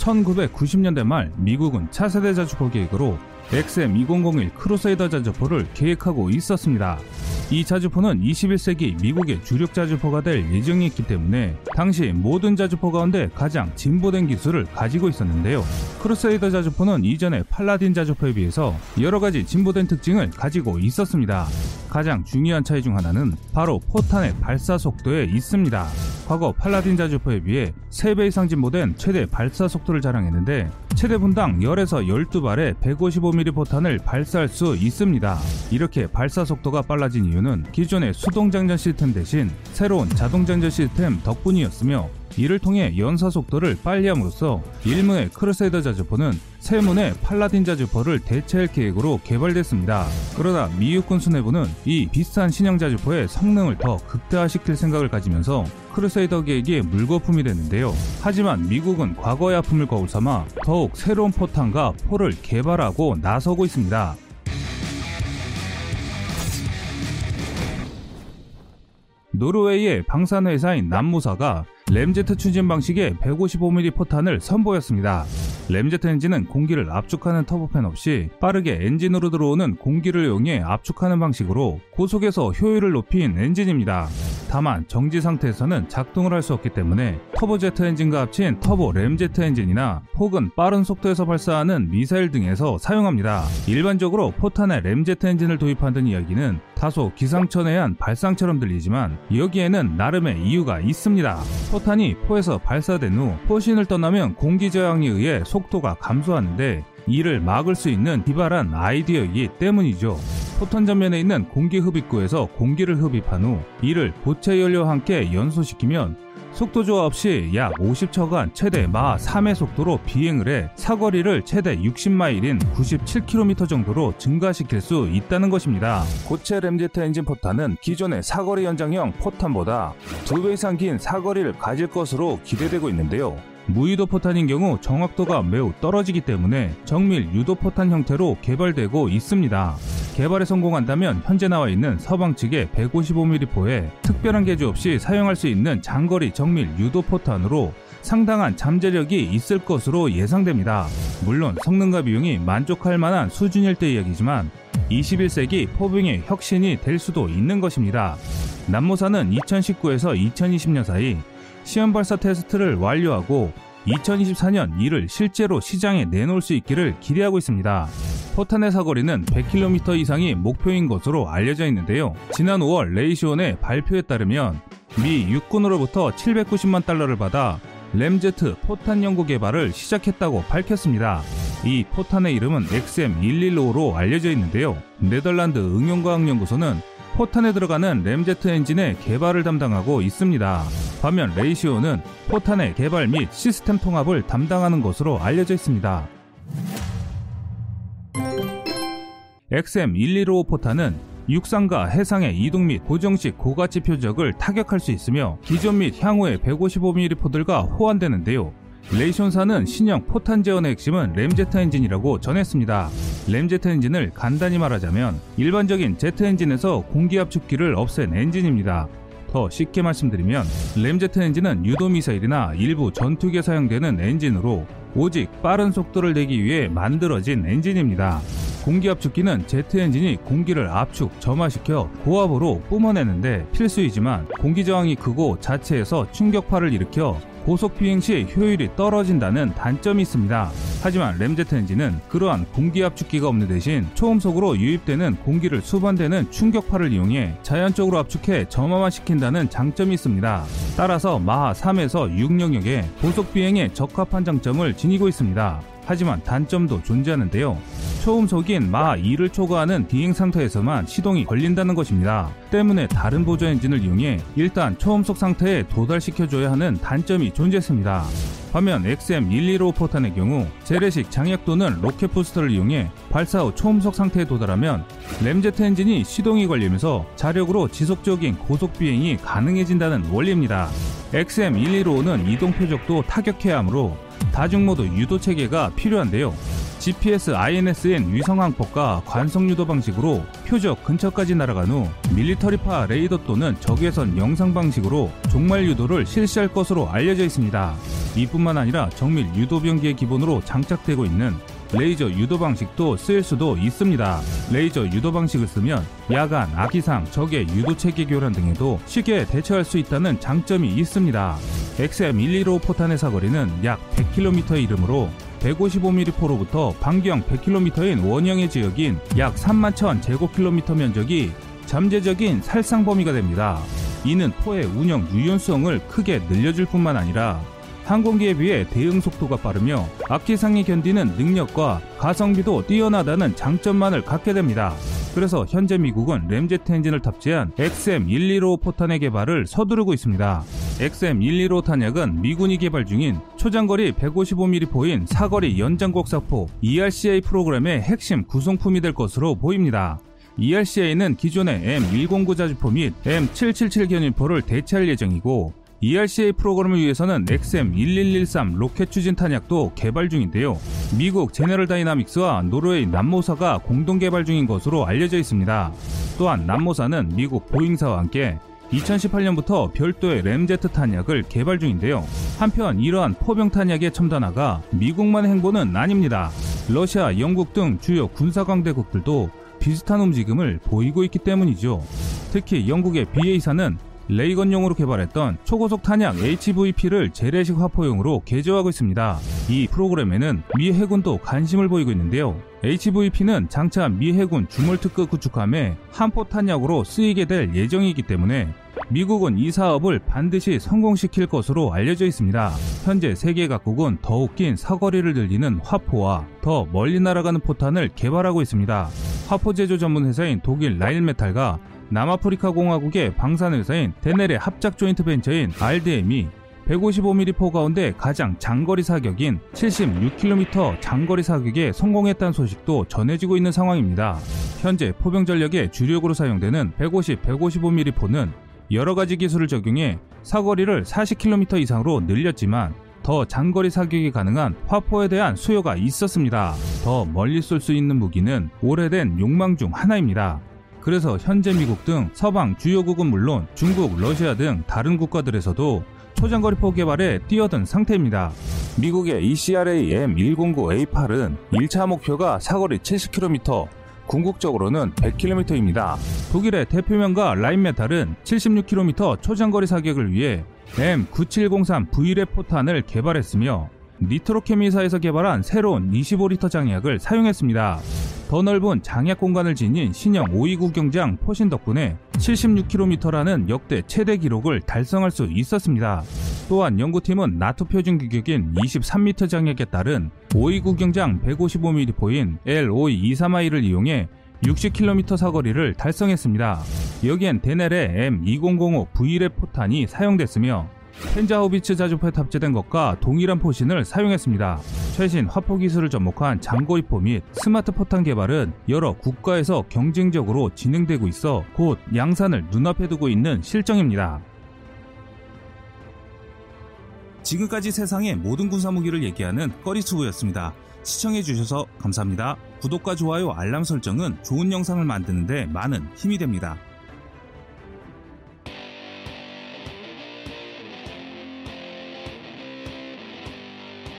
1990년대 말 미국은 차세대 자주포 계획으로 XM2001 크루세이더 자주포를 계획하고 있었습니다. 이 자주포는 21세기 미국의 주력 자주포가 될 예정이었기 때문에 당시 모든 자주포 가운데 가장 진보된 기술을 가지고 있었는데요. 크루세이더 자주포는 이전의 팔라딘 자주포에 비해서 여러 가지 진보된 특징을 가지고 있었습니다. 가장 중요한 차이 중 하나는 바로 포탄의 발사 속도에 있습니다. 과거 팔라딘 자주포에 비해 3배 이상 진보된 최대 발사 속도를 자랑했는데 최대 분당 10에서 12발의 155mm 포탄을 발사할 수 있습니다. 이렇게 발사 속도가 빨라진 이유는 기존의 수동 장전 시스템 대신 새로운 자동 장전 시스템 덕분이었으며 이를 통해 연사 속도를 빨리함으로써 일문의 크루세이더 자주포는 세문의 팔라딘 자주포를 대체할 계획으로 개발됐습니다. 그러나 미 육군 수뇌부는 이 비싼 신형 자주포의 성능을 더 극대화시킬 생각을 가지면서 크루세이더 계획이 물거품이 됐는데요. 하지만 미국은 과거의 아픔을 거울 삼아 더욱 새로운 포탄과 포를 개발하고 나서고 있습니다. 노르웨이의 방산회사인 남모사가 램제트 추진 방식의 155mm 포탄을 선보였습니다. 램제트 엔진은 공기를 압축하는 터보팬 없이 빠르게 엔진으로 들어오는 공기를 이용해 압축하는 방식으로 고속에서 효율을 높인 엔진입니다. 다만 정지 상태에서는 작동을 할 수 없기 때문에 터보제트 엔진과 합친 터보 램제트 엔진이나 혹은 빠른 속도에서 발사하는 미사일 등에서 사용합니다. 일반적으로 포탄에 램제트 엔진을 도입한다는 이야기는 다소 기상천외한 발상처럼 들리지만 여기에는 나름의 이유가 있습니다. 포탄이 포에서 발사된 후 포신을 떠나면 공기 저항에 의해 속도가 감소하는데 이를 막을 수 있는 기발한 아이디어이기 때문이죠. 포탄 전면에 있는 공기 흡입구에서 공기를 흡입한 후 이를 고체 연료와 함께 연소시키면 속도 조화 없이 약 50초간 최대 마 3의 속도로 비행을 해 사거리를 최대 60마일인 97km 정도로 증가시킬 수 있다는 것입니다. 고체 램제트 엔진 포탄은 기존의 사거리 연장형 포탄보다 2배 이상 긴 사거리를 가질 것으로 기대되고 있는데요. 무유도 포탄인 경우 정확도가 매우 떨어지기 때문에 정밀 유도 포탄 형태로 개발되고 있습니다. 개발에 성공한다면 현재 나와 있는 서방 측의 155mm 포에 특별한 개조 없이 사용할 수 있는 장거리 정밀 유도 포탄으로 상당한 잠재력이 있을 것으로 예상됩니다. 물론 성능과 비용이 만족할 만한 수준일 때 이야기지만 21세기 포병의 혁신이 될 수도 있는 것입니다. 남모사는 2019에서 2020년 사이 시험 발사 테스트를 완료하고 2024년 이를 실제로 시장에 내놓을 수 있기를 기대하고 있습니다. 포탄의 사거리는 100km 이상이 목표인 것으로 알려져 있는데요. 지난 5월 레이시온의 발표에 따르면 미 육군으로부터 790만 달러를 받아 램제트 포탄 연구 개발을 시작했다고 밝혔습니다. 이 포탄의 이름은 XM115로 알려져 있는데요. 네덜란드 응용과학연구소는 포탄에 들어가는 램제트 엔진의 개발을 담당하고 있습니다. 반면 레이시온은 포탄의 개발 및 시스템 통합을 담당하는 것으로 알려져 있습니다. XM115 포탄은 육상과 해상의 이동 및 고정식 고가치 표적을 타격할 수 있으며 기존 및 향후의 155mm 포들과 호환되는데요. 레이시온사는 신형 포탄 제어의 핵심은 램제트 엔진이라고 전했습니다. 램제트 엔진을 간단히 말하자면 일반적인 제트 엔진에서 공기 압축기를 없앤 엔진입니다. 더 쉽게 말씀드리면 램제트 엔진은 유도 미사일이나 일부 전투기에 사용되는 엔진으로 오직 빠른 속도를 내기 위해 만들어진 엔진입니다. 공기 압축기는 제트 엔진이 공기를 압축, 점화시켜 고압으로 뿜어내는데 필수이지만 공기 저항이 크고 자체에서 충격파를 일으켜 고속 비행 시 효율이 떨어진다는 단점이 있습니다. 하지만 램제트 엔진은 그러한 공기 압축기가 없는 대신 초음속으로 유입되는 공기를 수반되는 충격파를 이용해 자연적으로 압축해 점화시킨다는 장점이 있습니다. 따라서 마하 3에서 6 영역에 고속 비행에 적합한 장점을 지니고 있습니다. 하지만 단점도 존재하는데요. 초음속인 마하 2를 초과하는 비행 상태에서만 시동이 걸린다는 것입니다. 때문에 다른 보조 엔진을 이용해 일단 초음속 상태에 도달시켜줘야 하는 단점이 존재했습니다. 반면 XM115 포탄의 경우 재래식 장약 또는 로켓 부스터를 이용해 발사 후 초음속 상태에 도달하면 램제트 엔진이 시동이 걸리면서 자력으로 지속적인 고속 비행이 가능해진다는 원리입니다. XM115는 이동 표적도 타격해야 하므로 다중 모드 유도 체계가 필요한데요. GPS INS인 위성항법과 관성 유도 방식으로 표적 근처까지 날아간 후 밀리미터파 레이더 또는 적외선 영상 방식으로 종말 유도를 실시할 것으로 알려져 있습니다. 이뿐만 아니라 정밀 유도 병기의 기본으로 장착되고 있는 레이저 유도 방식도 쓰일 수도 있습니다. 레이저 유도 방식을 쓰면 야간, 악기상, 적의 유도 체계 교란 등에도 쉽게 대처할 수 있다는 장점이 있습니다. XM115 포탄의 사거리는 약 100km에 이르므로 155mm 포로부터 반경 100km인 원형의 지역인 약 3만 1000 제곱킬로미터 면적이 잠재적인 살상 범위가 됩니다. 이는 포의 운영 유연성을 크게 늘려줄 뿐만 아니라 항공기에 비해 대응 속도가 빠르며 악기상이 견디는 능력과 가성비도 뛰어나다는 장점만을 갖게 됩니다. 그래서 현재 미국은 램제트 엔진을 탑재한 XM115 포탄의 개발을 서두르고 있습니다. XM115 탄약은 미군이 개발 중인 초장거리 155mm 포인 사거리 연장 곡사포 ERCA 프로그램의 핵심 구성품이 될 것으로 보입니다. ERCA는 기존의 M109 자주포 및 M777 견인포를 대체할 예정이고 ERCA 프로그램을 위해서는 XM1113 로켓 추진 탄약도 개발 중인데요. 미국 제네럴 다이나믹스와 노르웨이 남모사가 공동 개발 중인 것으로 알려져 있습니다. 또한 남모사는 미국 보잉사와 함께 2018년부터 별도의 램제트 탄약을 개발 중인데요. 한편 이러한 포병 탄약의 첨단화가 미국만의 행보는 아닙니다. 러시아, 영국 등 주요 군사강대국들도 비슷한 움직임을 보이고 있기 때문이죠. 특히 영국의 BA사는 레이건용으로 개발했던 초고속 탄약 HVP를 재래식 화포용으로 개조하고 있습니다. 이 프로그램에는 미 해군도 관심을 보이고 있는데요. HVP는 장차 미 해군 줌왈트급 구축함에 함포 탄약으로 쓰이게 될 예정이기 때문에 미국은 이 사업을 반드시 성공시킬 것으로 알려져 있습니다. 현재 세계 각국은 더욱 긴 사거리를 늘리는 화포와 더 멀리 날아가는 포탄을 개발하고 있습니다. 화포 제조 전문 회사인 독일 라인메탈과 남아프리카 공화국의 방산회사인 데넬의 합작 조인트 벤처인 RDM이 155mm 포 가운데 가장 장거리 사격인 76km 장거리 사격에 성공했다는 소식도 전해지고 있는 상황입니다. 현재 포병 전력의 주력으로 사용되는 150, 155mm 포는 여러 가지 기술을 적용해 사거리를 40km 이상으로 늘렸지만 더 장거리 사격이 가능한 화포에 대한 수요가 있었습니다. 더 멀리 쏠 수 있는 무기는 오래된 욕망 중 하나입니다. 그래서 현재 미국 등 서방 주요국은 물론 중국, 러시아 등 다른 국가들에서도 초장거리포 개발에 뛰어든 상태입니다. 미국의 ECRA M109A8은 1차 목표가 사거리 70km, 궁극적으로는 100km입니다. 독일의 대표명가 라인메탈은 76km 초장거리 사격을 위해 M9703 V랩 포탄을 개발했으며 니트로케미사에서 개발한 새로운 25리터 장약을 사용했습니다. 더 넓은 장약 공간을 지닌 신형 529 경장 포신 덕분에 76km라는 역대 최대 기록을 달성할 수 있었습니다. 또한 연구팀은 나토 표준 규격인 23m 장약에 따른 529 경장 155mm 포인 L5223I를 이용해 60km 사거리를 달성했습니다. 여기엔 데넬의 M2005 V랩 포탄이 사용됐으며 펜자호비츠 자주포에 탑재된 것과 동일한 포신을 사용했습니다. 최신 화포 기술을 접목한 장거리포 및 스마트 포탄 개발은 여러 국가에서 경쟁적으로 진행되고 있어 곧 양산을 눈앞에 두고 있는 실정입니다. 지금까지 세상의 모든 군사무기를 얘기하는 꺼리투브였습니다. 시청해주셔서 감사합니다. 구독과 좋아요, 알람 설정은 좋은 영상을 만드는데 많은 힘이 됩니다.